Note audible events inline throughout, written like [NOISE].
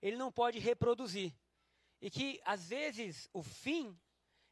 ele não pode reproduzir. E que, às vezes, o fim,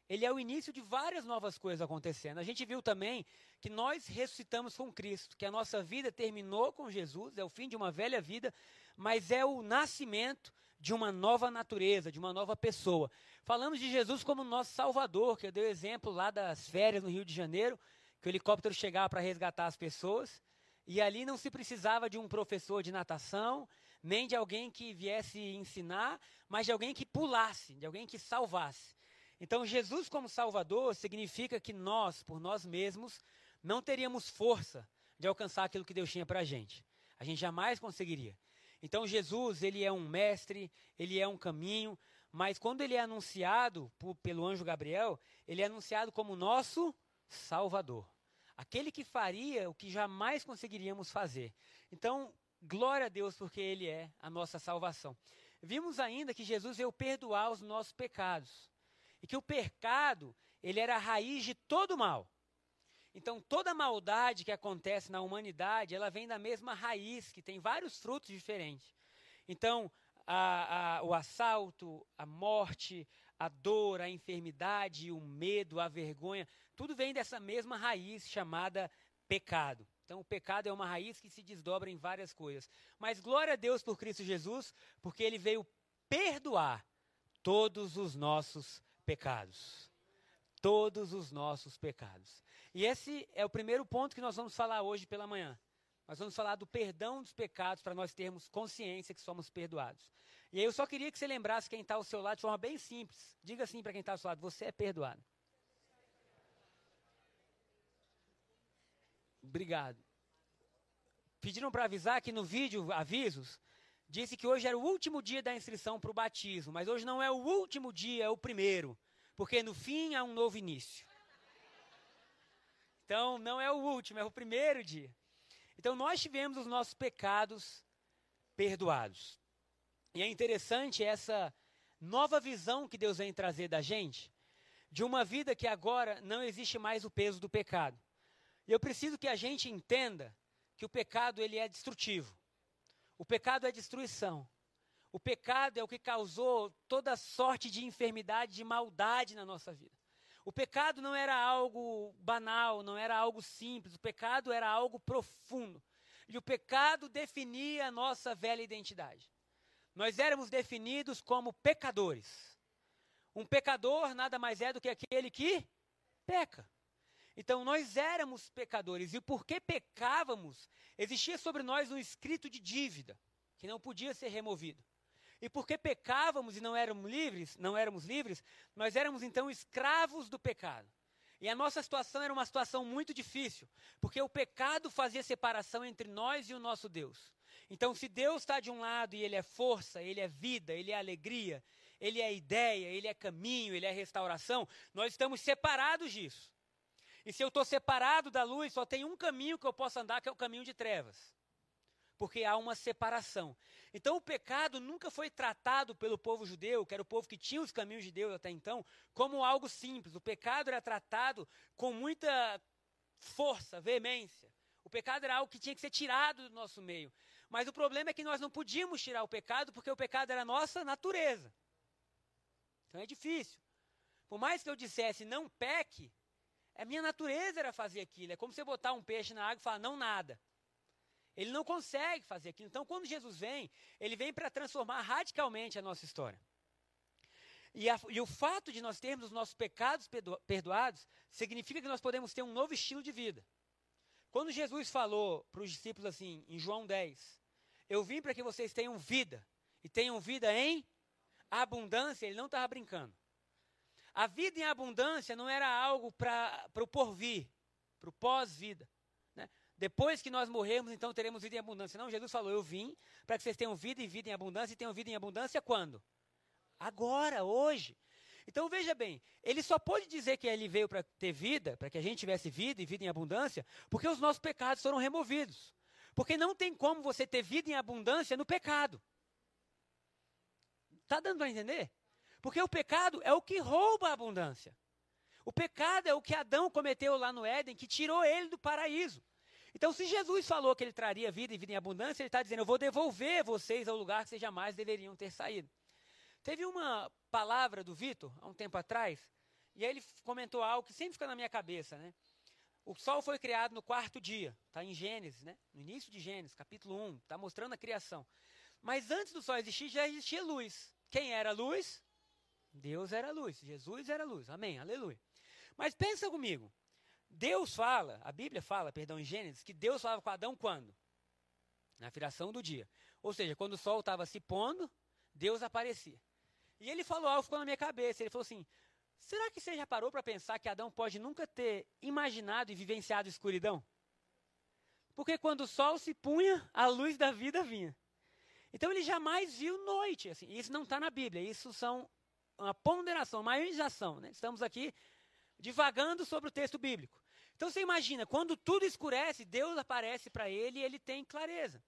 ele é o início de várias novas coisas acontecendo. A gente viu também que nós ressuscitamos com Cristo, que a nossa vida terminou com Jesus, é o fim de uma velha vida, mas é o nascimento de uma nova natureza, de uma nova pessoa. Falamos de Jesus como nosso Salvador, que eu dei o exemplo lá das férias no Rio de Janeiro, que o helicóptero chegava para resgatar as pessoas, e ali não se precisava de um professor de natação, nem de alguém que viesse ensinar, mas de alguém que pulasse, de alguém que salvasse. Então, Jesus como Salvador significa que nós, por nós mesmos, não teríamos força de alcançar aquilo que Deus tinha para a gente. A gente jamais conseguiria. Então, Jesus, ele é um mestre, ele é um caminho, mas quando ele é anunciado por, pelo anjo Gabriel, ele é anunciado como nosso Salvador. Aquele que faria o que jamais conseguiríamos fazer. Então, Glória a Deus, porque Ele é a nossa salvação. Vimos ainda que Jesus veio perdoar os nossos pecados. E que o pecado, ele era a raiz de todo mal. Então, toda maldade que acontece na humanidade, ela vem da mesma raiz, que tem vários frutos diferentes. Então, a, a, o assalto, a morte, a dor, a enfermidade, o medo, a vergonha, tudo vem dessa mesma raiz chamada pecado. Então, o pecado é uma raiz que se desdobra em várias coisas. Mas glória a Deus por Cristo Jesus, porque ele veio perdoar todos os nossos pecados. Todos os nossos pecados. E esse é o primeiro ponto que nós vamos falar hoje pela manhã. Nós vamos falar do perdão dos pecados para nós termos consciência que somos perdoados. E aí eu só queria que você lembrasse quem está ao seu lado de forma bem simples. Diga assim para quem está ao seu lado: você é perdoado. Obrigado. Pediram para avisar que no vídeo, avisos, disse que hoje era o último dia da inscrição para o batismo, mas hoje não é o último dia, é o primeiro, porque no fim há um novo início. Então, não é o último, é o primeiro dia. Então, nós tivemos os nossos pecados perdoados. E é interessante essa nova visão que Deus vem trazer da gente, de uma vida que agora não existe mais o peso do pecado. E eu preciso que a gente entenda que o pecado ele é destrutivo. O pecado é destruição. O pecado é o que causou toda sorte de enfermidade, de maldade na nossa vida. O pecado não era algo banal, não era algo simples, o pecado era algo profundo. E o pecado definia a nossa velha identidade. Nós éramos definidos como pecadores. Um pecador nada mais é do que aquele que peca. Então nós éramos pecadores e porque pecávamos, existia sobre nós um escrito de dívida que não podia ser removido. E porque pecávamos e não éramos livres, não éramos livres, nós éramos então escravos do pecado. E a nossa situação era uma situação muito difícil, porque o pecado fazia separação entre nós e o nosso Deus. Então, se Deus está de um lado e Ele é força, Ele é vida, Ele é alegria, Ele é ideia, Ele é caminho, Ele é restauração, nós estamos separados disso. E se eu estou separado da luz, só tem um caminho que eu posso andar, que é o caminho de trevas. Porque há uma separação. Então o pecado nunca foi tratado pelo povo judeu, que era o povo que tinha os caminhos de Deus até então, como algo simples. O pecado era tratado com muita força, veemência. O pecado era algo que tinha que ser tirado do nosso meio. Mas o problema é que nós não podíamos tirar o pecado porque o pecado era a nossa natureza. Então é difícil. Por mais que eu dissesse não peque, a minha natureza era fazer aquilo. É como você botar um peixe na água e falar, não nada. Ele não consegue fazer aquilo. Então, quando Jesus vem, ele vem para transformar radicalmente a nossa história. E, a, e, o fato de nós termos os nossos pecados perdoados significa que nós podemos ter um novo estilo de vida. Quando Jesus falou para os discípulos assim, em João 10, eu vim para que vocês tenham vida, e tenham vida em abundância, ele não estava brincando. A vida em abundância não era algo para o porvir, para o pós-vida. Né? Depois que nós morrermos, então teremos vida em abundância. Não, Jesus falou: Eu vim para que vocês tenham vida e vida em abundância, e tenham vida em abundância quando? Agora, hoje. Então veja bem, ele só pode dizer que ele veio para ter vida, para que a gente tivesse vida e vida em abundância, porque os nossos pecados foram removidos. Porque não tem como você ter vida em abundância no pecado. Está dando para entender? Porque o pecado é o que rouba a abundância. O pecado é o que Adão cometeu lá no Éden, que tirou ele do paraíso. Então, se Jesus falou que ele traria vida e vida em abundância, ele está dizendo: Eu vou devolver vocês ao lugar que vocês jamais deveriam ter saído. Teve uma palavra do Vitor, há um tempo atrás, e aí ele comentou algo que sempre fica na minha cabeça, né? O sol foi criado no quarto dia, está em Gênesis, né? No início de Gênesis, capítulo 1, está mostrando a criação. Mas antes do sol existir, já existia luz. Quem era luz? Deus era luz, Jesus era luz. Amém, aleluia. Mas pensa comigo. Deus fala, a Bíblia fala, perdão, em Gênesis, que Deus falava com Adão quando? Na viração do dia. Ou seja, quando o sol estava se pondo, Deus aparecia. E ele falou algo ficou na minha cabeça. Ele falou assim: será que você já parou para pensar que Adão pode nunca ter imaginado e vivenciado escuridão? Porque quando o sol se punha, a luz da vida vinha. Então ele jamais viu noite. Assim. Isso não está na Bíblia. Isso são uma ponderação, uma maiorização. Né? Estamos aqui divagando sobre o texto bíblico. Então você imagina, quando tudo escurece, Deus aparece para ele e ele tem clareza.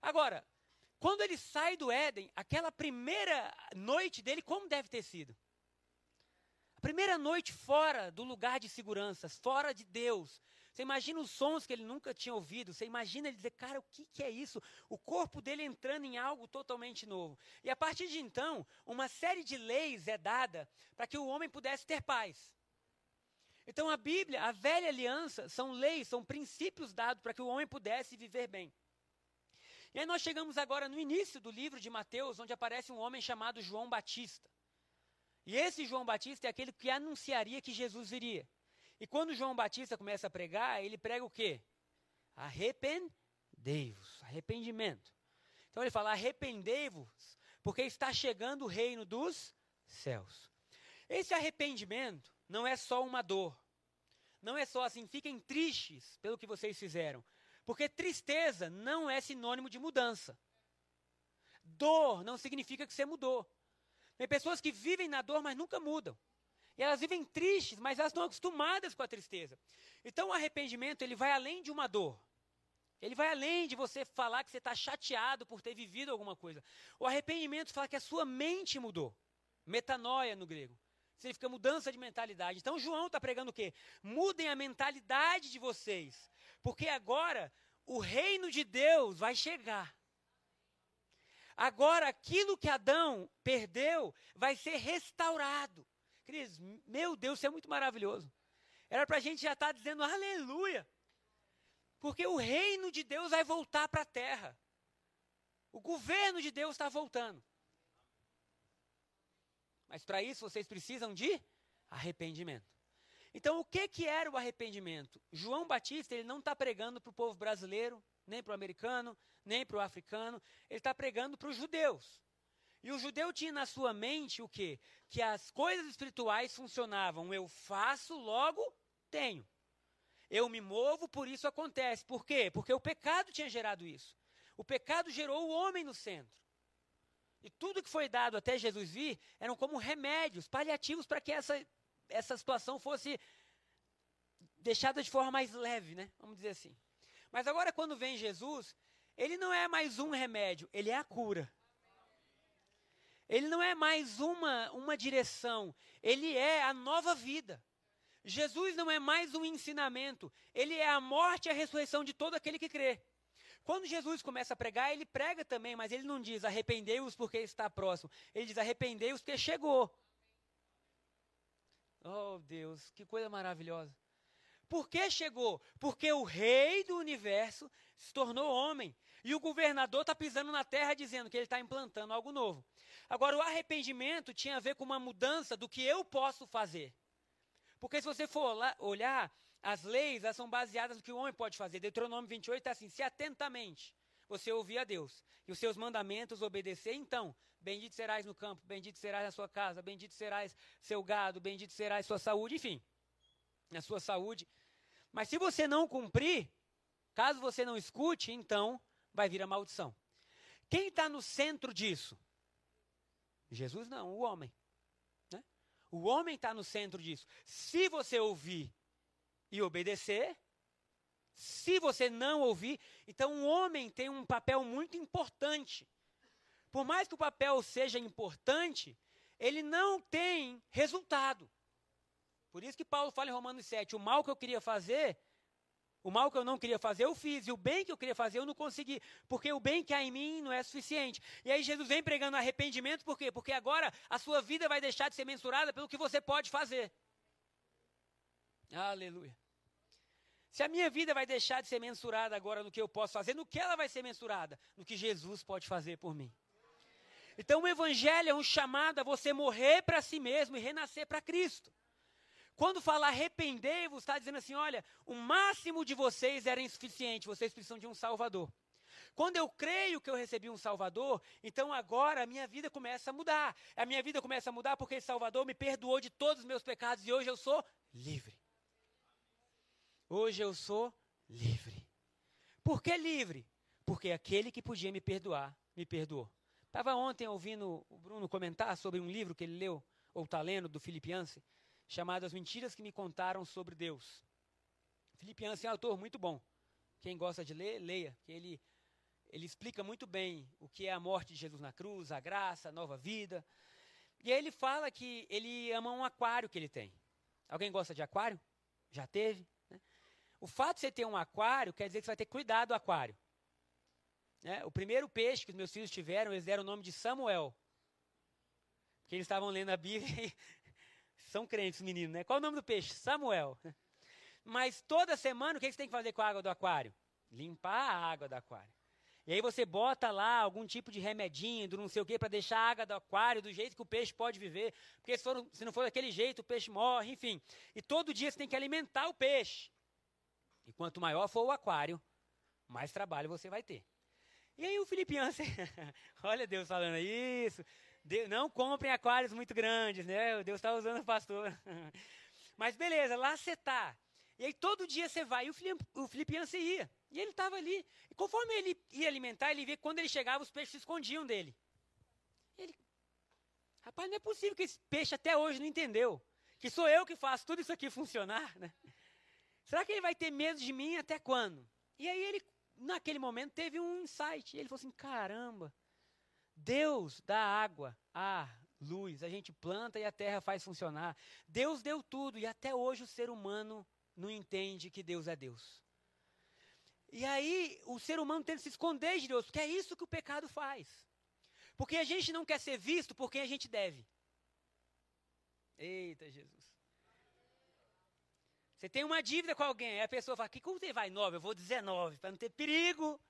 Agora, quando ele sai do Éden, aquela primeira noite dele, como deve ter sido? A primeira noite fora do lugar de segurança, fora de Deus. Você imagina os sons que ele nunca tinha ouvido. Você imagina ele dizer, cara, o que, que é isso? O corpo dele entrando em algo totalmente novo. E a partir de então, uma série de leis é dada para que o homem pudesse ter paz. Então a Bíblia, a velha aliança, são leis, são princípios dados para que o homem pudesse viver bem. E aí nós chegamos agora no início do livro de Mateus, onde aparece um homem chamado João Batista. E esse João Batista é aquele que anunciaria que Jesus viria. E quando João Batista começa a pregar, ele prega o quê? Arrependei-vos, arrependimento. Então ele fala: arrependei-vos, porque está chegando o reino dos céus. Esse arrependimento não é só uma dor. Não é só assim, fiquem tristes pelo que vocês fizeram. Porque tristeza não é sinônimo de mudança. Dor não significa que você mudou. Tem pessoas que vivem na dor, mas nunca mudam. E elas vivem tristes, mas elas estão acostumadas com a tristeza. Então o arrependimento, ele vai além de uma dor. Ele vai além de você falar que você está chateado por ter vivido alguma coisa. O arrependimento fala que a sua mente mudou. Metanoia no grego. Significa mudança de mentalidade. Então João está pregando o quê? Mudem a mentalidade de vocês. Porque agora o reino de Deus vai chegar. Agora aquilo que Adão perdeu vai ser restaurado. Meu Deus, isso é muito maravilhoso. Era para a gente já estar tá dizendo aleluia. Porque o reino de Deus vai voltar para a terra. O governo de Deus está voltando. Mas para isso vocês precisam de arrependimento. Então, o que, que era o arrependimento? João Batista ele não está pregando para o povo brasileiro, nem para o americano, nem para o africano. Ele está pregando para os judeus. E o judeu tinha na sua mente o quê? Que as coisas espirituais funcionavam. Eu faço, logo tenho. Eu me movo, por isso acontece. Por quê? Porque o pecado tinha gerado isso. O pecado gerou o homem no centro. E tudo que foi dado até Jesus vir eram como remédios, paliativos para que essa essa situação fosse deixada de forma mais leve, né? Vamos dizer assim. Mas agora, quando vem Jesus, ele não é mais um remédio, ele é a cura. Ele não é mais uma, uma direção, ele é a nova vida. Jesus não é mais um ensinamento, ele é a morte e a ressurreição de todo aquele que crê. Quando Jesus começa a pregar, ele prega também, mas ele não diz arrependei-vos porque está próximo. Ele diz arrependei-vos porque chegou. Oh, Deus, que coisa maravilhosa. Por que chegou? Porque o rei do universo se tornou homem. E o governador está pisando na terra dizendo que ele está implantando algo novo. Agora, o arrependimento tinha a ver com uma mudança do que eu posso fazer. Porque se você for lá, olhar, as leis elas são baseadas no que o homem pode fazer. Deuteronômio 28 está assim: se atentamente você ouvir a Deus e os seus mandamentos obedecer, então Bendito serás no campo, bendito serás na sua casa, bendito serás seu gado, bendito serás sua saúde, enfim, na sua saúde. Mas se você não cumprir, Caso você não escute, então vai vir a maldição. Quem está no centro disso? Jesus não, o homem. Né? O homem está no centro disso. Se você ouvir e obedecer, se você não ouvir, então o homem tem um papel muito importante. Por mais que o papel seja importante, ele não tem resultado. Por isso que Paulo fala em Romanos 7: o mal que eu queria fazer, o mal que eu não queria fazer, eu fiz. E o bem que eu queria fazer, eu não consegui. Porque o bem que há em mim não é suficiente. E aí Jesus vem pregando arrependimento, por quê? Porque agora a sua vida vai deixar de ser mensurada pelo que você pode fazer. Aleluia. Se a minha vida vai deixar de ser mensurada agora no que eu posso fazer, no que ela vai ser mensurada? No que Jesus pode fazer por mim. Então o Evangelho é um chamado a você morrer para si mesmo e renascer para Cristo. Quando fala arrependei-vos, está dizendo assim: olha, o máximo de vocês era insuficiente, vocês precisam de um Salvador. Quando eu creio que eu recebi um Salvador, então agora a minha vida começa a mudar. A minha vida começa a mudar porque esse Salvador me perdoou de todos os meus pecados e hoje eu sou livre. Hoje eu sou livre. Por que livre? Porque aquele que podia me perdoar, me perdoou. Estava ontem ouvindo o Bruno comentar sobre um livro que ele leu, ou está lendo, do Filipianse chamado As Mentiras que Me Contaram sobre Deus. Felipe Yancey é um autor muito bom. Quem gosta de ler, leia, que ele, ele explica muito bem o que é a morte de Jesus na cruz, a graça, a nova vida. E aí ele fala que ele ama um aquário que ele tem. Alguém gosta de aquário? Já teve? Né? O fato de você ter um aquário quer dizer que você vai ter cuidar do aquário. Né? O primeiro peixe que os meus filhos tiveram, eles deram o nome de Samuel. Porque eles estavam lendo a Bíblia [LAUGHS] e são crentes, meninos, né? Qual o nome do peixe? Samuel. [LAUGHS] Mas toda semana, o que você tem que fazer com a água do aquário? Limpar a água do aquário. E aí você bota lá algum tipo de remedinho, do não sei o quê, para deixar a água do aquário do jeito que o peixe pode viver. Porque se, for, se não for daquele jeito, o peixe morre, enfim. E todo dia você tem que alimentar o peixe. E quanto maior for o aquário, mais trabalho você vai ter. E aí o Filipiano, [LAUGHS] olha Deus falando isso, Não comprem aquários muito grandes, né? Deus está usando o pastor. [LAUGHS] Mas beleza, lá você está. E aí todo dia você vai. E o, Filip, o Filipiano ia. E ele estava ali. E conforme ele ia alimentar, ele via que quando ele chegava, os peixes se escondiam dele. Ele, rapaz, não é possível que esse peixe até hoje não entendeu. Que sou eu que faço tudo isso aqui funcionar, né? Será que ele vai ter medo de mim até quando? E aí ele, naquele momento, teve um insight. Ele falou assim: caramba, Deus dá água, ar, luz, a gente planta e a terra faz funcionar. Deus deu tudo e até hoje o ser humano não entende que Deus é Deus. E aí o ser humano tenta se esconder de Deus, porque é isso que o pecado faz. Porque a gente não quer ser visto por quem a gente deve. Eita Jesus. Você tem uma dívida com alguém, aí a pessoa fala, que como você vai nove? Eu vou 19, para não ter perigo.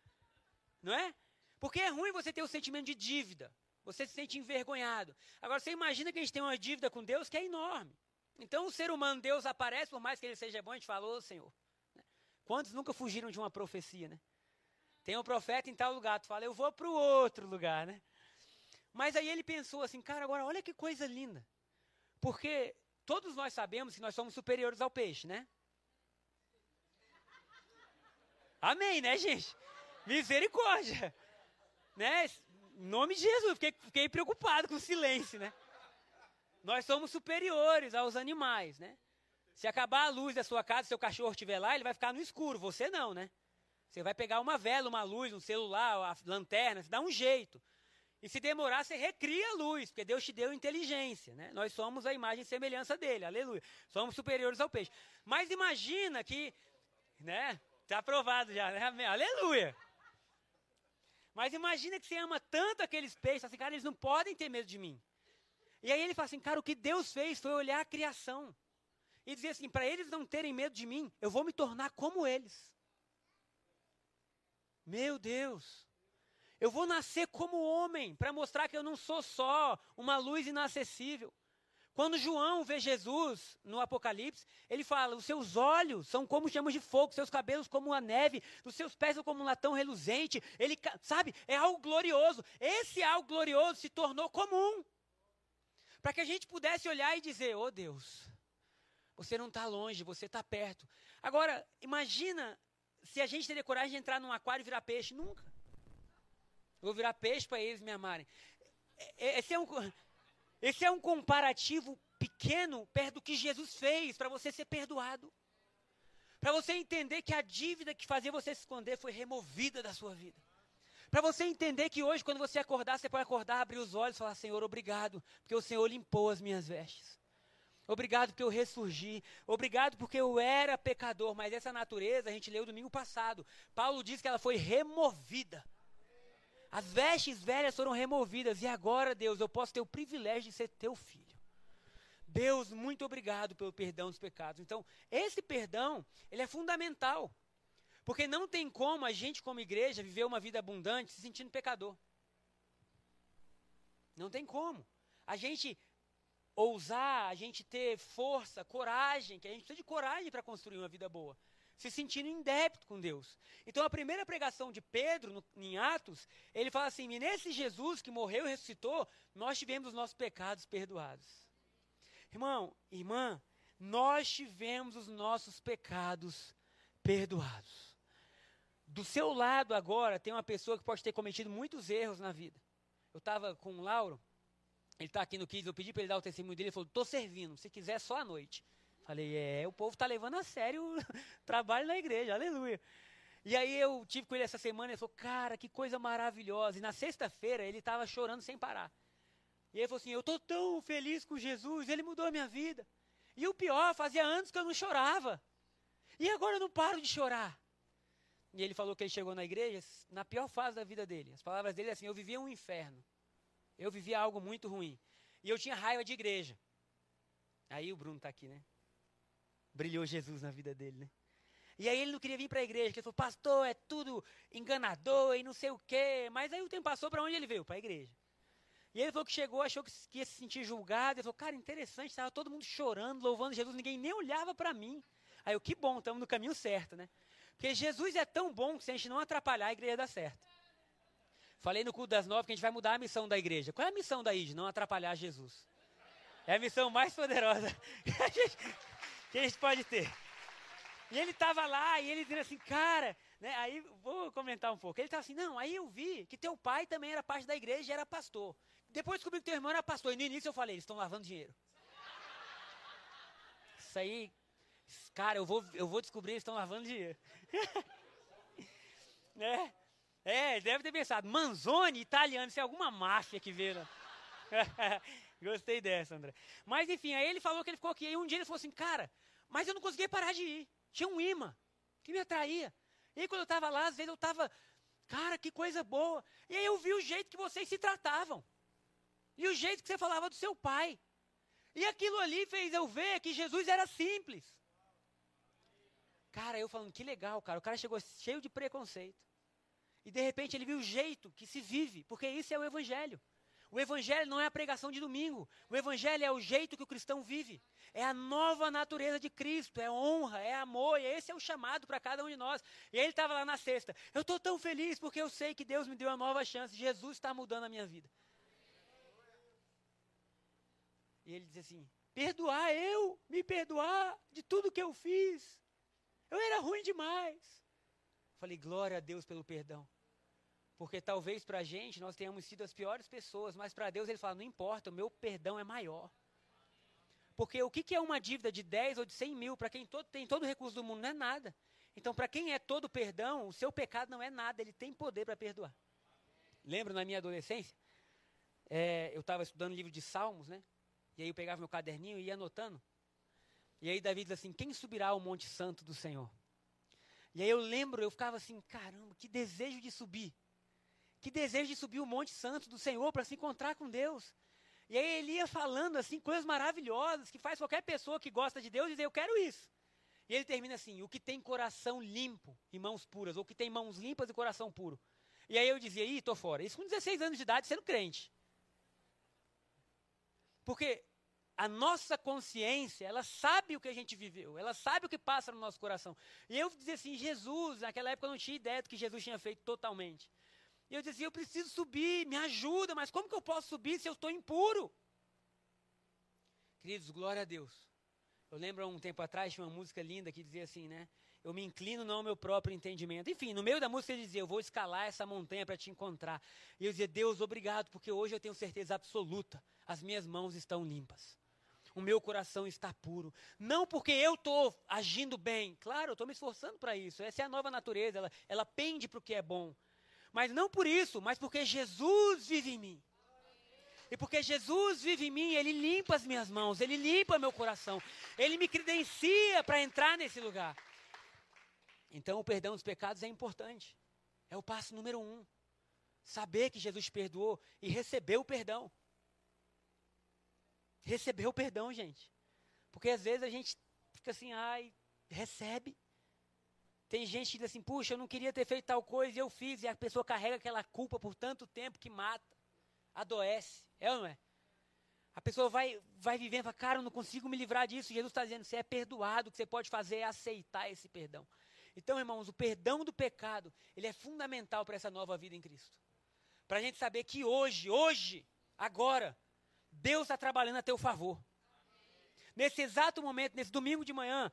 Não é? Porque é ruim você ter o sentimento de dívida. Você se sente envergonhado. Agora, você imagina que a gente tem uma dívida com Deus que é enorme. Então, o ser humano, Deus aparece, por mais que ele seja bom, a gente falou, Senhor. Né? Quantos nunca fugiram de uma profecia, né? Tem um profeta em tal lugar, tu fala, eu vou para o outro lugar, né? Mas aí ele pensou assim, cara, agora olha que coisa linda. Porque todos nós sabemos que nós somos superiores ao peixe, né? Amém, né, gente? Misericórdia né? Em nome de Jesus, fiquei, fiquei preocupado com o silêncio, né? Nós somos superiores aos animais, né? Se acabar a luz da sua casa, seu cachorro estiver lá, ele vai ficar no escuro, você não, né? Você vai pegar uma vela, uma luz, um celular, a lanterna, você dá um jeito. E se demorar, você recria a luz, porque Deus te deu inteligência, né? Nós somos a imagem e semelhança dele, aleluia. Somos superiores ao peixe. Mas imagina que, né? Está aprovado já, né? Aleluia. Mas imagina que você ama tanto aqueles peixes, assim, cara, eles não podem ter medo de mim. E aí ele fala assim, cara, o que Deus fez foi olhar a criação. E dizer assim, para eles não terem medo de mim, eu vou me tornar como eles. Meu Deus. Eu vou nascer como homem, para mostrar que eu não sou só uma luz inacessível. Quando João vê Jesus no Apocalipse, ele fala: os seus olhos são como chamas de fogo, seus cabelos como a neve, os seus pés são como um latão reluzente. Ele, sabe, é algo glorioso. Esse algo glorioso se tornou comum. Para que a gente pudesse olhar e dizer: oh Deus, você não está longe, você está perto. Agora, imagina se a gente teria coragem de entrar num aquário e virar peixe. Nunca. Eu vou virar peixe para eles me amarem. Esse é um, esse é um comparativo pequeno perto do que Jesus fez para você ser perdoado. Para você entender que a dívida que fazia você se esconder foi removida da sua vida. Para você entender que hoje, quando você acordar, você pode acordar, abrir os olhos e falar: Senhor, obrigado, porque o Senhor limpou as minhas vestes. Obrigado porque eu ressurgi. Obrigado porque eu era pecador. Mas essa natureza, a gente leu domingo passado. Paulo diz que ela foi removida. As vestes velhas foram removidas. E agora, Deus, eu posso ter o privilégio de ser teu filho. Deus, muito obrigado pelo perdão dos pecados. Então, esse perdão, ele é fundamental. Porque não tem como a gente, como igreja, viver uma vida abundante se sentindo pecador. Não tem como. A gente ousar, a gente ter força, coragem, que a gente precisa de coragem para construir uma vida boa, se sentindo em débito com Deus. Então a primeira pregação de Pedro, no, em Atos, ele fala assim: nesse Jesus que morreu e ressuscitou, nós tivemos os nossos pecados perdoados. Irmão, irmã, nós tivemos os nossos pecados perdoados. Do seu lado agora tem uma pessoa que pode ter cometido muitos erros na vida. Eu estava com o Lauro, ele está aqui no Kids, eu pedi para ele dar o testemunho dele, ele falou, estou servindo, se quiser só à noite. Falei, é, o povo está levando a sério o [LAUGHS] trabalho na igreja, aleluia. E aí eu tive com ele essa semana, ele falou, cara, que coisa maravilhosa. E na sexta-feira ele estava chorando sem parar. E ele falou assim, eu estou tão feliz com Jesus, ele mudou a minha vida. E o pior, fazia anos que eu não chorava. E agora eu não paro de chorar. E ele falou que ele chegou na igreja na pior fase da vida dele. As palavras dele é assim, eu vivia um inferno. Eu vivia algo muito ruim. E eu tinha raiva de igreja. Aí o Bruno está aqui, né? Brilhou Jesus na vida dele, né? E aí ele não queria vir para a igreja, porque ele falou, pastor, é tudo enganador e não sei o quê. Mas aí o tempo passou, para onde ele veio? Para a igreja. E ele falou que chegou, achou que ia se sentir julgado. Ele falou, cara, interessante, estava todo mundo chorando, louvando Jesus, ninguém nem olhava para mim. Aí eu, que bom, estamos no caminho certo, né? Porque Jesus é tão bom que se a gente não atrapalhar, a igreja dá certo. Falei no culto das nove que a gente vai mudar a missão da igreja. Qual é a missão da IG? Não atrapalhar Jesus. É a missão mais poderosa [LAUGHS] que a gente, pode ter. E ele estava lá e ele dizendo assim, cara, né, aí vou comentar um pouco. Ele estava assim, não, aí eu vi que teu pai também era parte da igreja era pastor. Depois descobri que teu irmão era pastor. E no início eu falei, eles estão lavando dinheiro. Isso aí, cara, eu vou, eu vou descobrir, eles estão lavando dinheiro. [LAUGHS] né? É, deve ter pensado, Manzoni, italiano, isso é alguma máfia que veio. Né? [LAUGHS] Gostei dessa, André. Mas enfim, aí ele falou que ele ficou aqui. Aí um dia ele falou assim, cara, mas eu não conseguia parar de ir. Tinha um imã que me atraía. E aí quando eu estava lá, às vezes eu estava, cara, que coisa boa. E aí eu vi o jeito que vocês se tratavam. E o jeito que você falava do seu pai. E aquilo ali fez eu ver que Jesus era simples. Cara, eu falando, que legal, cara. O cara chegou cheio de preconceito. E de repente ele viu o jeito que se vive, porque isso é o evangelho. O evangelho não é a pregação de domingo. O evangelho é o jeito que o cristão vive. É a nova natureza de Cristo, é honra, é amor, e esse é o chamado para cada um de nós. E ele estava lá na sexta. Eu estou tão feliz porque eu sei que Deus me deu uma nova chance. Jesus está mudando a minha vida. E ele diz assim: perdoar eu, me perdoar de tudo que eu fiz. Eu era ruim demais. Falei, glória a Deus pelo perdão. Porque talvez para a gente nós tenhamos sido as piores pessoas, mas para Deus ele fala: não importa, o meu perdão é maior. Porque o que, que é uma dívida de 10 ou de 100 mil para quem todo, tem todo o recurso do mundo? Não é nada. Então, para quem é todo perdão, o seu pecado não é nada, ele tem poder para perdoar. Lembro na minha adolescência, é, eu estava estudando livro de Salmos, né? E aí eu pegava meu caderninho e ia anotando. E aí Davi diz assim: Quem subirá ao Monte Santo do Senhor? E aí eu lembro, eu ficava assim, caramba, que desejo de subir. Que desejo de subir o Monte Santo do Senhor para se encontrar com Deus. E aí ele ia falando assim, coisas maravilhosas, que faz qualquer pessoa que gosta de Deus dizer, eu quero isso. E ele termina assim, o que tem coração limpo e mãos puras, ou que tem mãos limpas e coração puro. E aí eu dizia, ih, tô fora. Isso com 16 anos de idade, sendo crente. Porque a nossa consciência, ela sabe o que a gente viveu, ela sabe o que passa no nosso coração. E eu dizia assim, Jesus, naquela época eu não tinha ideia do que Jesus tinha feito totalmente. E eu dizia, eu preciso subir, me ajuda, mas como que eu posso subir se eu estou impuro? Queridos, glória a Deus. Eu lembro um tempo atrás, tinha uma música linda que dizia assim, né? eu me inclino não ao meu próprio entendimento. Enfim, no meio da música ele dizia: Eu vou escalar essa montanha para te encontrar. E eu dizia: Deus, obrigado, porque hoje eu tenho certeza absoluta, as minhas mãos estão limpas. O meu coração está puro. Não porque eu estou agindo bem. Claro, eu estou me esforçando para isso. Essa é a nova natureza. Ela, ela pende para o que é bom. Mas não por isso, mas porque Jesus vive em mim. E porque Jesus vive em mim, Ele limpa as minhas mãos, Ele limpa meu coração, Ele me credencia para entrar nesse lugar. Então, o perdão dos pecados é importante. É o passo número um. Saber que Jesus perdoou e receber o perdão. Receber o perdão, gente. Porque às vezes a gente fica assim, ai, recebe. Tem gente que diz assim, puxa, eu não queria ter feito tal coisa e eu fiz, e a pessoa carrega aquela culpa por tanto tempo que mata, adoece. É ou não é? A pessoa vai, vai vivendo, fala, cara, eu não consigo me livrar disso. Jesus está dizendo, você é perdoado, o que você pode fazer é aceitar esse perdão. Então, irmãos, o perdão do pecado, ele é fundamental para essa nova vida em Cristo. Para a gente saber que hoje, hoje, agora, Deus está trabalhando a teu favor. Nesse exato momento, nesse domingo de manhã,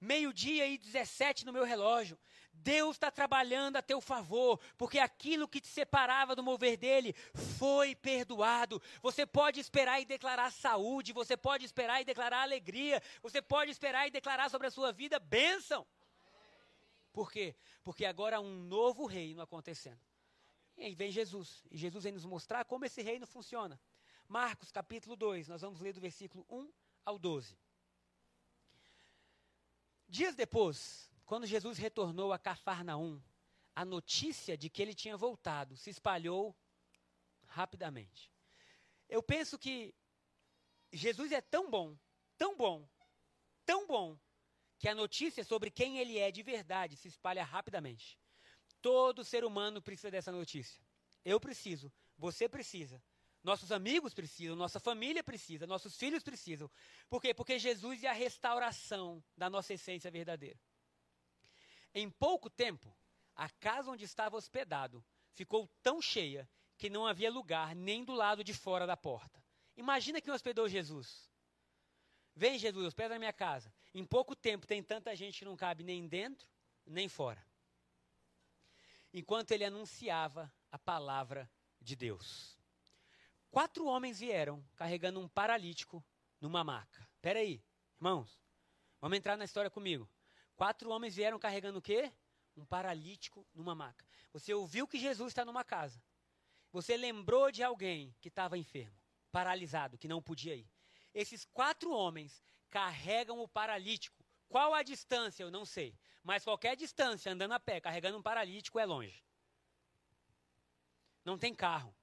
meio-dia e 17 no meu relógio, Deus está trabalhando a teu favor, porque aquilo que te separava do mover dele foi perdoado. Você pode esperar e declarar saúde, você pode esperar e declarar alegria, você pode esperar e declarar sobre a sua vida bênção. Por quê? Porque agora há um novo reino acontecendo. E aí vem Jesus. E Jesus vem nos mostrar como esse reino funciona. Marcos capítulo 2, nós vamos ler do versículo 1 ao 12. Dias depois, quando Jesus retornou a Cafarnaum, a notícia de que ele tinha voltado se espalhou rapidamente. Eu penso que Jesus é tão bom, tão bom, tão bom, que a notícia sobre quem ele é de verdade se espalha rapidamente. Todo ser humano precisa dessa notícia. Eu preciso, você precisa, nossos amigos precisam, nossa família precisa, nossos filhos precisam. Por quê? Porque Jesus é a restauração da nossa essência verdadeira. Em pouco tempo, a casa onde estava hospedado ficou tão cheia que não havia lugar nem do lado de fora da porta. Imagina quem hospedou Jesus. Vem, Jesus, hospeda na minha casa. Em pouco tempo tem tanta gente que não cabe nem dentro, nem fora. Enquanto ele anunciava a palavra de Deus. Quatro homens vieram carregando um paralítico numa maca. Espera aí, irmãos. Vamos entrar na história comigo. Quatro homens vieram carregando o quê? Um paralítico numa maca. Você ouviu que Jesus está numa casa. Você lembrou de alguém que estava enfermo, paralisado, que não podia ir. Esses quatro homens carregam o paralítico. Qual a distância? Eu não sei. Mas qualquer distância andando a pé, carregando um paralítico, é longe. Não tem carro.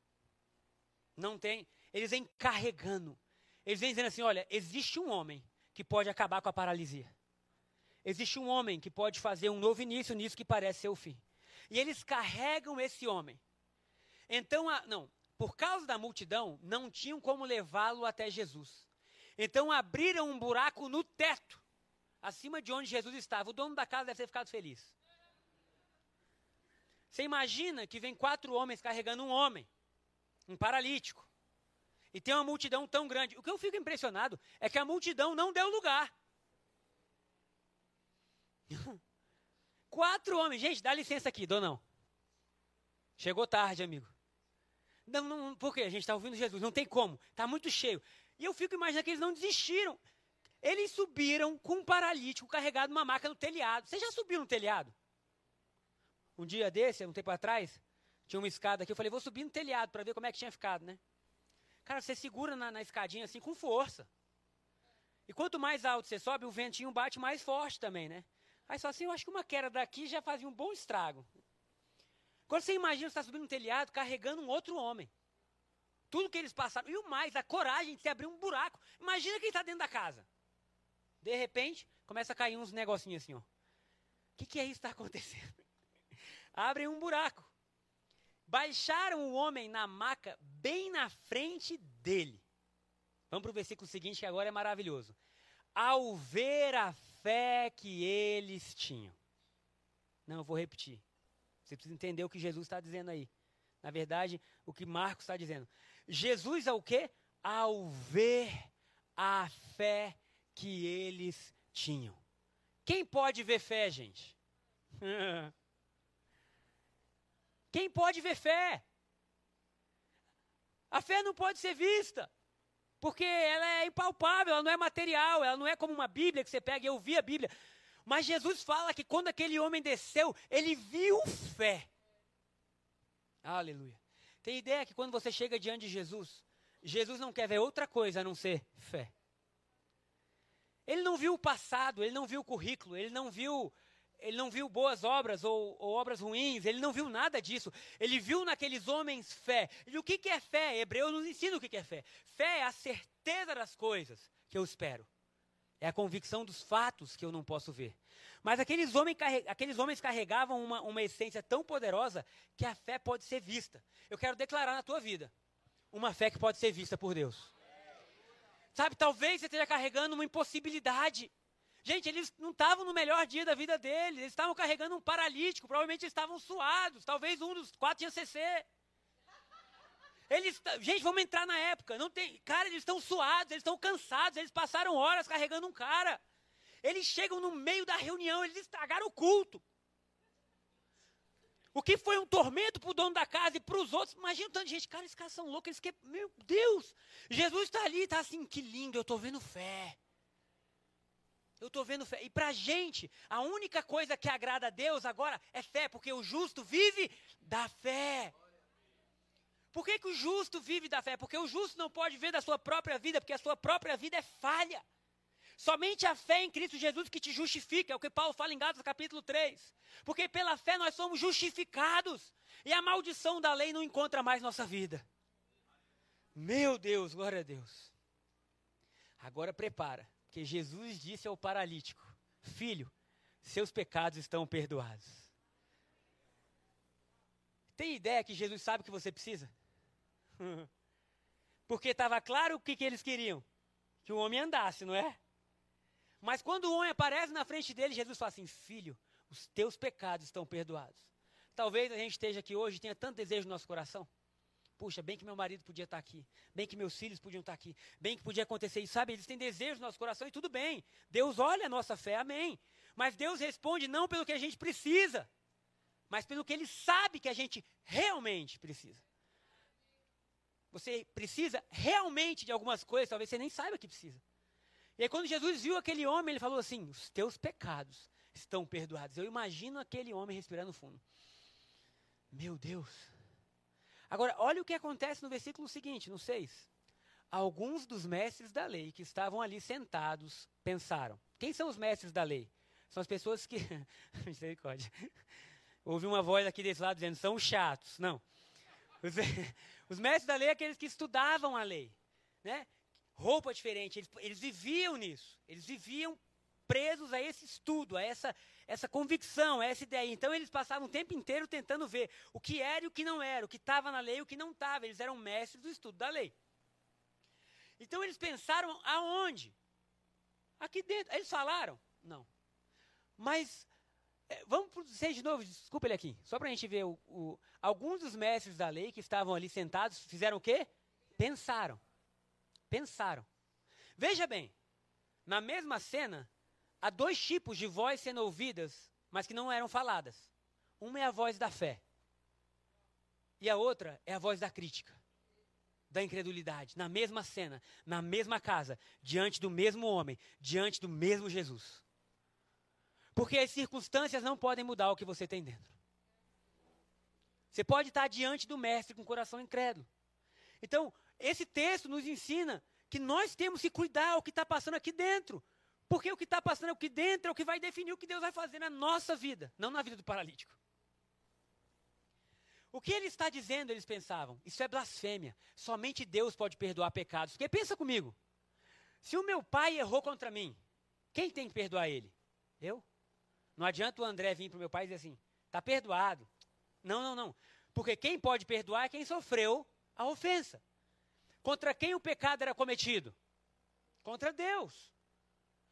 Não tem. Eles vêm carregando. Eles vêm dizendo assim: olha, existe um homem que pode acabar com a paralisia. Existe um homem que pode fazer um novo início nisso que parece ser o fim. E eles carregam esse homem. Então, a, não, por causa da multidão, não tinham como levá-lo até Jesus. Então abriram um buraco no teto, acima de onde Jesus estava. O dono da casa deve ter ficado feliz. Você imagina que vem quatro homens carregando um homem, um paralítico, e tem uma multidão tão grande. O que eu fico impressionado é que a multidão não deu lugar. [LAUGHS] quatro homens, gente, dá licença aqui, donão. Chegou tarde, amigo. Não, não, por quê? A gente está ouvindo Jesus, não tem como, está muito cheio. E eu fico imaginando que eles não desistiram. Eles subiram com um paralítico carregado numa maca no telhado. Você já subiu no telhado? Um dia desse, um tempo atrás, tinha uma escada aqui. Eu falei, vou subir no telhado para ver como é que tinha ficado, né? Cara, você segura na, na escadinha assim com força. E quanto mais alto você sobe, o ventinho bate mais forte também, né? Aí só assim, eu acho que uma queda daqui já fazia um bom estrago. Quando você imagina você está subindo no telhado carregando um outro homem. Tudo que eles passaram. E o mais, a coragem de se abrir um buraco. Imagina quem está dentro da casa. De repente, começa a cair uns negocinhos assim, ó. O que, que é isso que está acontecendo? [LAUGHS] Abrem um buraco. Baixaram o homem na maca bem na frente dele. Vamos para o versículo seguinte, que agora é maravilhoso. Ao ver a fé que eles tinham. Não, eu vou repetir. Você precisa entender o que Jesus está dizendo aí. Na verdade, o que Marcos está dizendo. Jesus ao quê? Ao ver a fé que eles tinham. Quem pode ver fé, gente? [LAUGHS] Quem pode ver fé? A fé não pode ser vista, porque ela é impalpável, ela não é material, ela não é como uma Bíblia que você pega. Eu vi a Bíblia, mas Jesus fala que quando aquele homem desceu, ele viu fé. Aleluia. Tem ideia que quando você chega diante de Jesus, Jesus não quer ver outra coisa a não ser fé. Ele não viu o passado, ele não viu o currículo, ele não viu ele não viu boas obras ou, ou, obras ruins, ele não viu nada disso. Ele viu naqueles homens fé. E o que, que é fé? Hebreu nos ensina o que, que é fé. Fé é a certeza das coisas que eu espero. É a convicção dos fatos que eu não posso ver. Mas aqueles homens, aqueles homens carregavam uma, uma essência tão poderosa que a fé pode ser vista. Eu quero declarar na tua vida uma fé que pode ser vista por Deus. Sabe, talvez você esteja carregando uma impossibilidade. Gente, eles não estavam no melhor dia da vida deles, eles estavam carregando um paralítico, provavelmente estavam suados, talvez um dos quatro tinha CC. Eles, gente, vamos entrar na época. Não tem, cara, eles estão suados, eles estão cansados, eles passaram horas carregando um cara. Eles chegam no meio da reunião, eles estragaram o culto. O que foi um tormento para o dono da casa e para os outros. Imagina tanta gente, cara, esses caras são loucos, eles querem. Meu Deus! Jesus está ali, está assim, que lindo, eu estou vendo fé. Eu estou vendo fé. E para a gente, a única coisa que agrada a Deus agora é fé, porque o justo vive da fé. Por que, que o justo vive da fé? Porque o justo não pode ver da sua própria vida, porque a sua própria vida é falha. Somente a fé em Cristo Jesus que te justifica, é o que Paulo fala em Gálatas capítulo 3. Porque pela fé nós somos justificados, e a maldição da lei não encontra mais nossa vida. Meu Deus, glória a Deus. Agora prepara que Jesus disse ao paralítico: Filho, seus pecados estão perdoados. Tem ideia que Jesus sabe o que você precisa? [LAUGHS] Porque estava claro o que, que eles queriam: que o homem andasse, não é? Mas quando o homem aparece na frente dele, Jesus fala assim: Filho, os teus pecados estão perdoados. Talvez a gente esteja aqui hoje e tenha tanto desejo no nosso coração. Puxa, bem que meu marido podia estar aqui. Bem que meus filhos podiam estar aqui. Bem que podia acontecer isso. Sabe, eles têm desejos no nosso coração e tudo bem. Deus olha a nossa fé, amém. Mas Deus responde não pelo que a gente precisa, mas pelo que Ele sabe que a gente realmente precisa. Você precisa realmente de algumas coisas, talvez você nem saiba que precisa. E aí, quando Jesus viu aquele homem, ele falou assim: Os teus pecados estão perdoados. Eu imagino aquele homem respirando fundo. Meu Deus, Agora, olha o que acontece no versículo seguinte, no 6. Alguns dos mestres da lei que estavam ali sentados pensaram. Quem são os mestres da lei? São as pessoas que. [LAUGHS] Misericórdia. Houve uma voz aqui desse lado dizendo: são chatos. Não. Os, [LAUGHS] os mestres da lei aqueles que estudavam a lei. Né? Roupa diferente, eles, eles viviam nisso. Eles viviam presos a esse estudo, a essa, essa convicção, a essa ideia. Então eles passavam o tempo inteiro tentando ver o que era e o que não era, o que estava na lei e o que não estava. Eles eram mestres do estudo da lei. Então eles pensaram aonde? Aqui dentro. Eles falaram? Não. Mas é, vamos o de novo, desculpa ele aqui, só para a gente ver. O, o, alguns dos mestres da lei que estavam ali sentados fizeram o quê? Pensaram. Pensaram. Veja bem, na mesma cena, há dois tipos de voz sendo ouvidas, mas que não eram faladas. Uma é a voz da fé. E a outra é a voz da crítica, da incredulidade. Na mesma cena, na mesma casa, diante do mesmo homem, diante do mesmo Jesus. Porque as circunstâncias não podem mudar o que você tem dentro. Você pode estar diante do mestre com o coração incrédulo. Então, esse texto nos ensina que nós temos que cuidar o que está passando aqui dentro. Porque o que está passando aqui dentro é o que vai definir o que Deus vai fazer na nossa vida, não na vida do paralítico. O que ele está dizendo, eles pensavam, isso é blasfêmia. Somente Deus pode perdoar pecados. Porque pensa comigo, se o meu pai errou contra mim, quem tem que perdoar ele? Eu? Não adianta o André vir para o meu pai e dizer assim, está perdoado. Não, não, não. Porque quem pode perdoar é quem sofreu a ofensa. Contra quem o pecado era cometido? Contra Deus.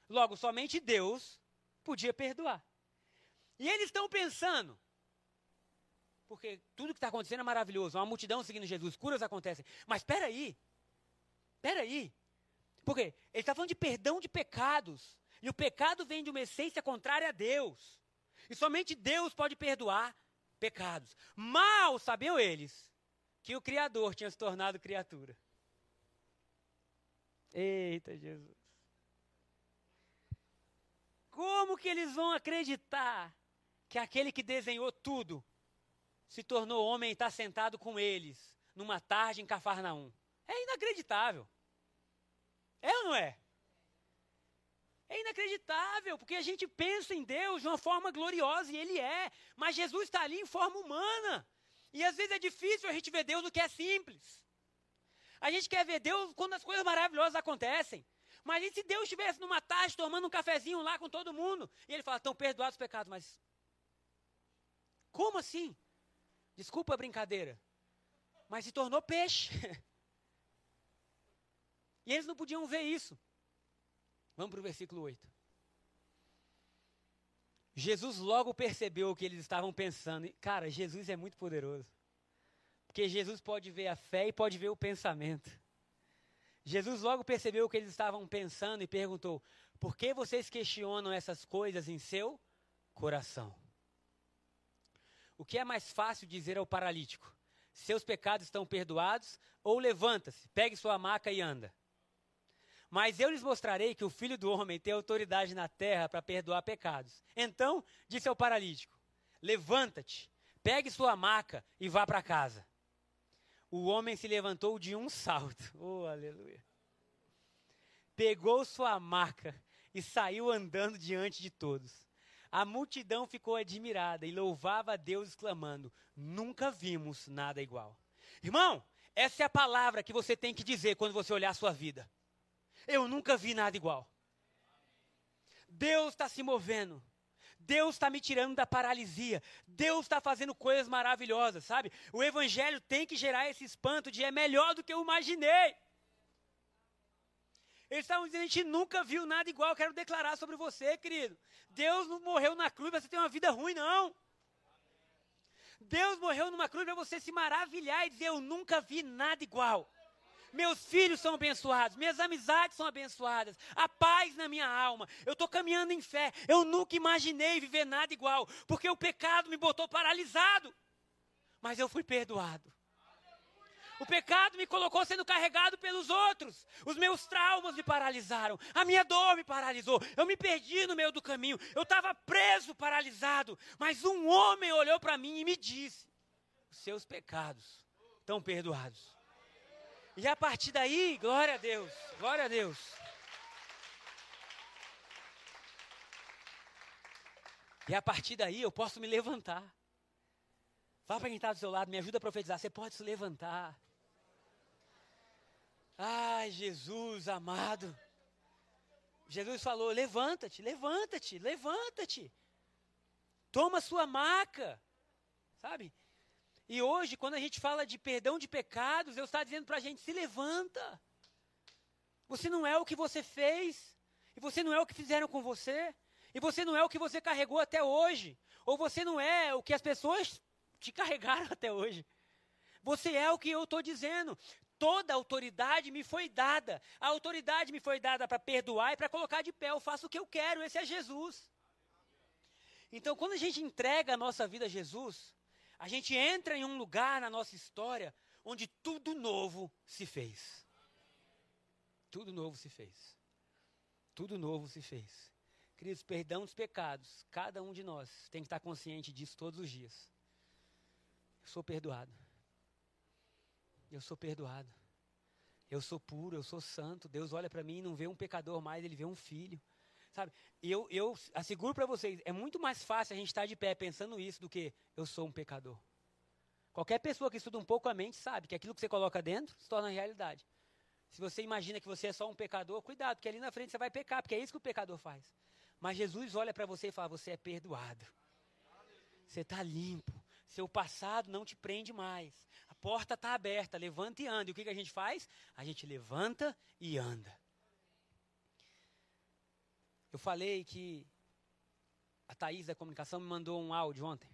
Logo, somente Deus podia perdoar. E eles estão pensando, porque tudo que está acontecendo é maravilhoso, uma multidão seguindo Jesus, curas acontecem. Mas espera aí, espera aí, porque ele está falando de perdão de pecados. E o pecado vem de uma essência contrária a Deus. E somente Deus pode perdoar pecados. Mal sabiam eles que o Criador tinha se tornado criatura. Eita Jesus. Como que eles vão acreditar que aquele que desenhou tudo se tornou homem e está sentado com eles numa tarde em Cafarnaum? É inacreditável. É ou não é? É inacreditável, porque a gente pensa em Deus de uma forma gloriosa e Ele é, mas Jesus está ali em forma humana. E às vezes é difícil a gente ver Deus no que é simples. A gente quer ver Deus quando as coisas maravilhosas acontecem. Mas e se Deus estivesse numa tarde tomando um cafezinho lá com todo mundo? E ele fala, estão perdoados os pecados, mas. Como assim? Desculpa a brincadeira. Mas se tornou peixe. [LAUGHS] e eles não podiam ver isso. Vamos para o versículo 8. Jesus logo percebeu o que eles estavam pensando. Cara, Jesus é muito poderoso. Porque Jesus pode ver a fé e pode ver o pensamento. Jesus logo percebeu o que eles estavam pensando e perguntou: Por que vocês questionam essas coisas em seu coração? O que é mais fácil dizer ao paralítico? Seus pecados estão perdoados? Ou levanta-se, pegue sua maca e anda? Mas eu lhes mostrarei que o filho do homem tem autoridade na terra para perdoar pecados. Então, disse ao paralítico: Levanta-te, pegue sua maca e vá para casa o homem se levantou de um salto. [LAUGHS] Oh, aleluia. Pegou sua maca e saiu andando diante de todos. A multidão ficou admirada e louvava a Deus, exclamando: Nunca vimos nada igual. Irmão, essa é a palavra que você tem que dizer quando você olhar a sua vida. Eu nunca vi nada igual. Deus está se movendo. Deus está me tirando da paralisia. Deus está fazendo coisas maravilhosas, sabe? O Evangelho tem que gerar esse espanto de é melhor do que eu imaginei. Eles estavam dizendo, a gente nunca viu nada igual. Eu quero declarar sobre você, querido. Deus não morreu na cruz para você ter uma vida ruim, não. Deus morreu numa cruz para você se maravilhar e dizer, eu nunca vi nada igual meus filhos são abençoados, minhas amizades são abençoadas, a paz na minha alma, eu estou caminhando em fé. Eu nunca imaginei viver nada igual, porque o pecado me botou paralisado, mas eu fui perdoado. O pecado me colocou sendo carregado pelos outros. Os meus traumas me paralisaram. A minha dor me paralisou. Eu me perdi no meio do caminho. Eu estava preso, paralisado. Mas um homem olhou para mim e me disse: Os seus pecados estão perdoados. E a partir daí, glória a Deus, glória a Deus. E a partir daí eu posso me levantar. Fala para quem está do seu lado, me ajuda a profetizar. Você pode se levantar. Ai, Jesus amado. Jesus falou: levanta-te, levanta-te, levanta-te. Toma sua maca. Sabe? E hoje, quando a gente fala de perdão de pecados, Deus está dizendo para a gente: se levanta. Você não é o que você fez, e você não é o que fizeram com você, e você não é o que você carregou até hoje, ou você não é o que as pessoas te carregaram [LAUGHS] até hoje. Você é o que eu estou dizendo. Toda autoridade me foi dada. A autoridade me foi dada para perdoar e para colocar de pé. Eu faço o que eu quero. Esse é Jesus. Então, quando a gente entrega a nossa vida a Jesus, a gente entra em um lugar na nossa história onde tudo novo se fez. Tudo novo se fez. Tudo novo se fez. Queridos, perdão dos pecados. Cada um de nós tem que estar consciente disso todos os dias. Eu sou perdoado. Eu sou perdoado. Eu sou puro, eu sou santo. Deus olha para mim e não vê um pecador mais, ele vê um filho. Sabe? Eu, eu asseguro para vocês, é muito mais fácil a gente estar de pé pensando isso do que eu sou um pecador. Qualquer pessoa que estuda um pouco a mente sabe que aquilo que você coloca dentro se torna realidade. Se você imagina que você é só um pecador, cuidado, porque ali na frente você vai pecar, porque é isso que o pecador faz. Mas Jesus olha para você e fala: Você é perdoado. Você está limpo. Seu passado não te prende mais. A porta está aberta. Levanta e anda. E o que, que a gente faz? A gente levanta e anda. Eu falei que a Thaís da comunicação me mandou um áudio ontem.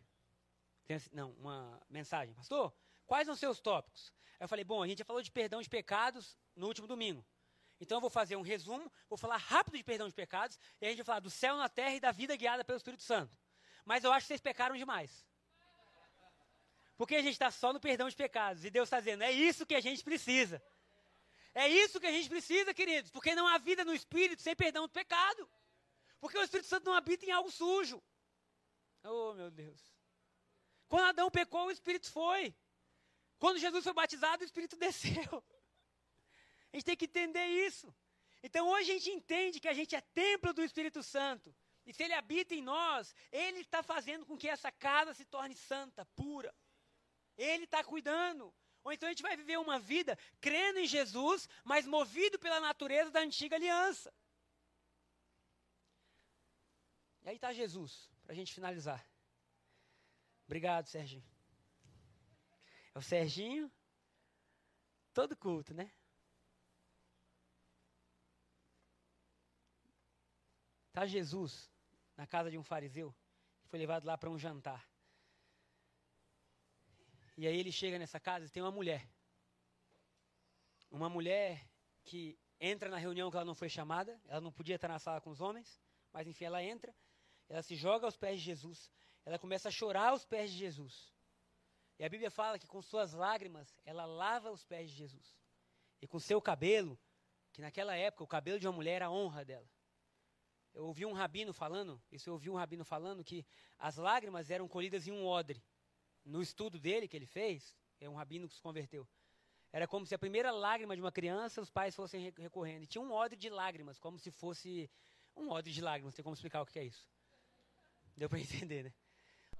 Não, uma mensagem. Pastor, quais são os seus tópicos? Aí eu falei, bom, a gente já falou de perdão de pecados no último domingo. Então eu vou fazer um resumo, vou falar rápido de perdão de pecados, e a gente vai falar do céu na terra e da vida guiada pelo Espírito Santo. Mas eu acho que vocês pecaram demais. Porque a gente está só no perdão de pecados. E Deus está dizendo, é isso que a gente precisa. É isso que a gente precisa, queridos. Porque não há vida no Espírito sem perdão do pecado. Porque o Espírito Santo não habita em algo sujo. Oh, meu Deus. Quando Adão pecou, o Espírito foi. Quando Jesus foi batizado, o Espírito [LAUGHS] desceu. A gente tem que entender isso. Então hoje a gente entende que a gente é templo do Espírito Santo. E se ele habita em nós, ele está fazendo com que essa casa se torne santa, pura. Ele está cuidando. Ou então a gente vai viver uma vida crendo em Jesus, mas movido pela natureza da antiga aliança. E aí está Jesus, para a gente finalizar. Obrigado, Serginho. É o Serginho, todo culto, né? Está Jesus na casa de um fariseu, que foi levado lá para um jantar. E aí ele chega nessa casa e tem uma mulher. Uma mulher que entra na reunião que ela não foi chamada, ela não podia estar na sala com os homens, mas enfim, ela entra, ela se joga aos pés de Jesus, ela começa a chorar aos pés de Jesus. E a Bíblia fala que com suas lágrimas ela lava os pés de Jesus. E com seu cabelo, que naquela época o cabelo de uma mulher era a honra dela. Eu ouvi um rabino falando, isso eu ouvi um rabino falando que as lágrimas eram colhidas em um odre. No estudo dele que ele fez, é um rabino que se converteu. Era como se a primeira lágrima de uma criança, os pais fossem recorrendo. E tinha um odre de lágrimas, como se fosse um odre de lágrimas. Tem como explicar o que é isso? Deu para [LAUGHS] entender, né?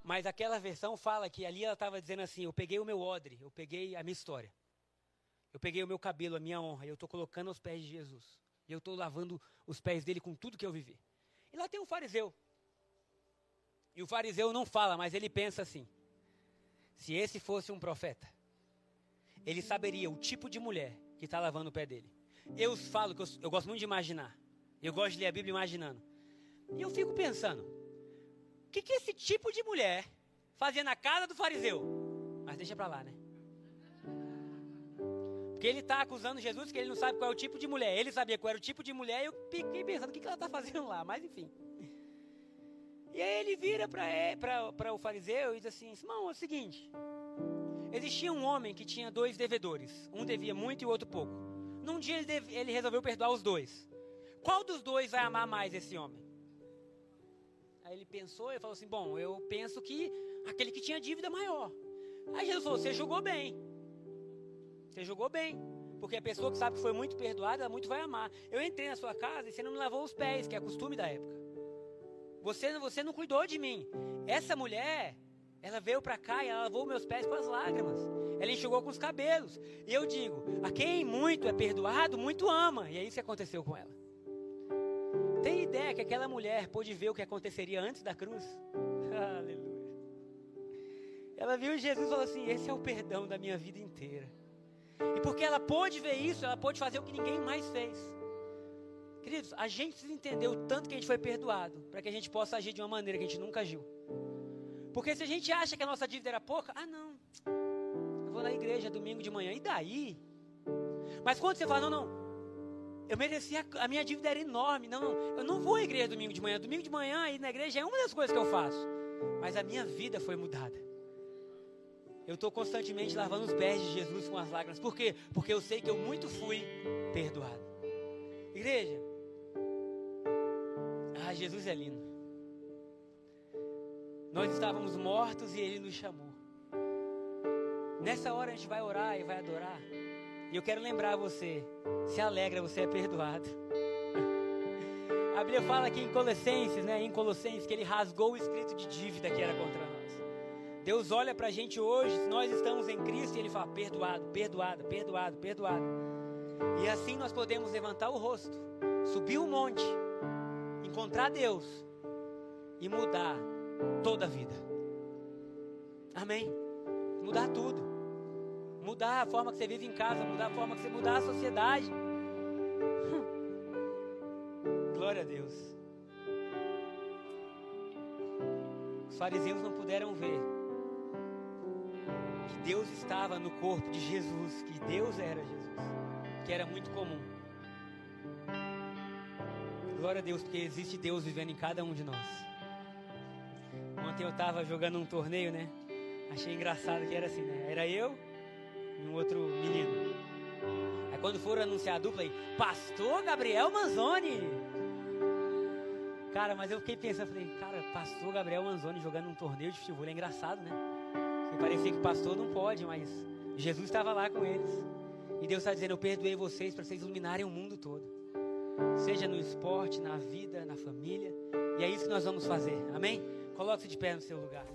Mas aquela versão fala que ali ela estava dizendo assim: eu peguei o meu odre, eu peguei a minha história. Eu peguei o meu cabelo, a minha honra, e eu estou colocando aos pés de Jesus. E eu estou lavando os pés dele com tudo que eu vivi. E lá tem um fariseu. E o fariseu não fala, mas ele pensa assim: se esse fosse um profeta, ele saberia o tipo de mulher que está lavando o pé dele. Eu falo que eu, eu gosto muito de imaginar. Eu gosto de ler a Bíblia imaginando. E eu fico pensando: o que, que esse tipo de mulher fazia na casa do fariseu? Mas deixa para lá, né? Porque ele está acusando Jesus que ele não sabe qual é o tipo de mulher. Ele sabia qual era o tipo de mulher e eu fiquei pensando, o que, que ela está fazendo lá? Mas enfim. E aí ele vira para o fariseu e diz assim, irmão, é o seguinte. Existia um homem que tinha dois devedores. Um devia muito e o outro pouco. Num dia ele, deve, ele resolveu perdoar os dois. Qual dos dois vai amar mais esse homem? Aí ele pensou e falou assim, bom, eu penso que aquele que tinha dívida maior. Aí Jesus falou, você julgou bem. Você jogou bem. Porque a pessoa que sabe que foi muito perdoada, muito vai amar. Eu entrei na sua casa e você não me lavou os pés, que é costume da época. Você, você não cuidou de mim. Essa mulher, ela veio para cá e ela lavou meus pés com as lágrimas. Ela enxugou com os cabelos. E eu digo: a quem muito é perdoado, muito ama. E é isso que aconteceu com ela. Ideia que aquela mulher pôde ver o que aconteceria antes da cruz? [LAUGHS] Aleluia. Ela viu Jesus e falou assim: Esse é o perdão da minha vida inteira. E porque ela pôde ver isso, ela pôde fazer o que ninguém mais fez. Queridos, a gente precisa entender o tanto que a gente foi perdoado, para que a gente possa agir de uma maneira que a gente nunca agiu. Porque se a gente acha que a nossa dívida era pouca, ah não, eu vou na igreja domingo de manhã, e daí? Mas quando você fala, não, não, eu merecia, a minha dívida era enorme, não, eu não vou à igreja domingo de manhã, domingo de manhã ir na igreja é uma das coisas que eu faço, mas a minha vida foi mudada. Eu estou constantemente lavando os pés de Jesus com as lágrimas. Por quê? Porque eu sei que eu muito fui perdoado. Igreja, ah, Jesus é lindo. Nós estávamos mortos e Ele nos chamou. Nessa hora a gente vai orar e vai adorar. E eu quero lembrar você: se alegra, você é perdoado. [LAUGHS] A Bíblia fala aqui em Colossenses, né, em Colossenses, que ele rasgou o escrito de dívida que era contra nós. Deus olha para a gente hoje, nós estamos em Cristo, e Ele fala: perdoado, perdoado, perdoado, perdoado. E assim nós podemos levantar o rosto, subir o monte, encontrar Deus e mudar toda a vida. Amém? Mudar tudo. Mudar a forma que você vive em casa, mudar a forma que você mudar a sociedade. [LAUGHS] Glória a Deus. Os fariseus não puderam ver Deus estava no corpo de Jesus, que Deus era Jesus, que era muito comum. Glória a Deus, porque existe Deus vivendo em cada um de nós. Ontem eu estava jogando um torneio, né? Achei engraçado que era assim, né? Era eu e um outro menino. Aí quando foram anunciar a dupla aí, Pastor Gabriel Manzoni. Cara, mas eu fiquei pensando, falei, cara, Pastor Gabriel Manzoni jogando um torneio de futebol é engraçado, né? Porque parecia que pastor não pode, mas Jesus estava lá com eles. E Deus está dizendo, eu perdoei vocês para vocês iluminarem o mundo todo. Seja no esporte, na vida, na família. E é isso que nós vamos fazer. Amém? Coloque-se de pé no seu lugar.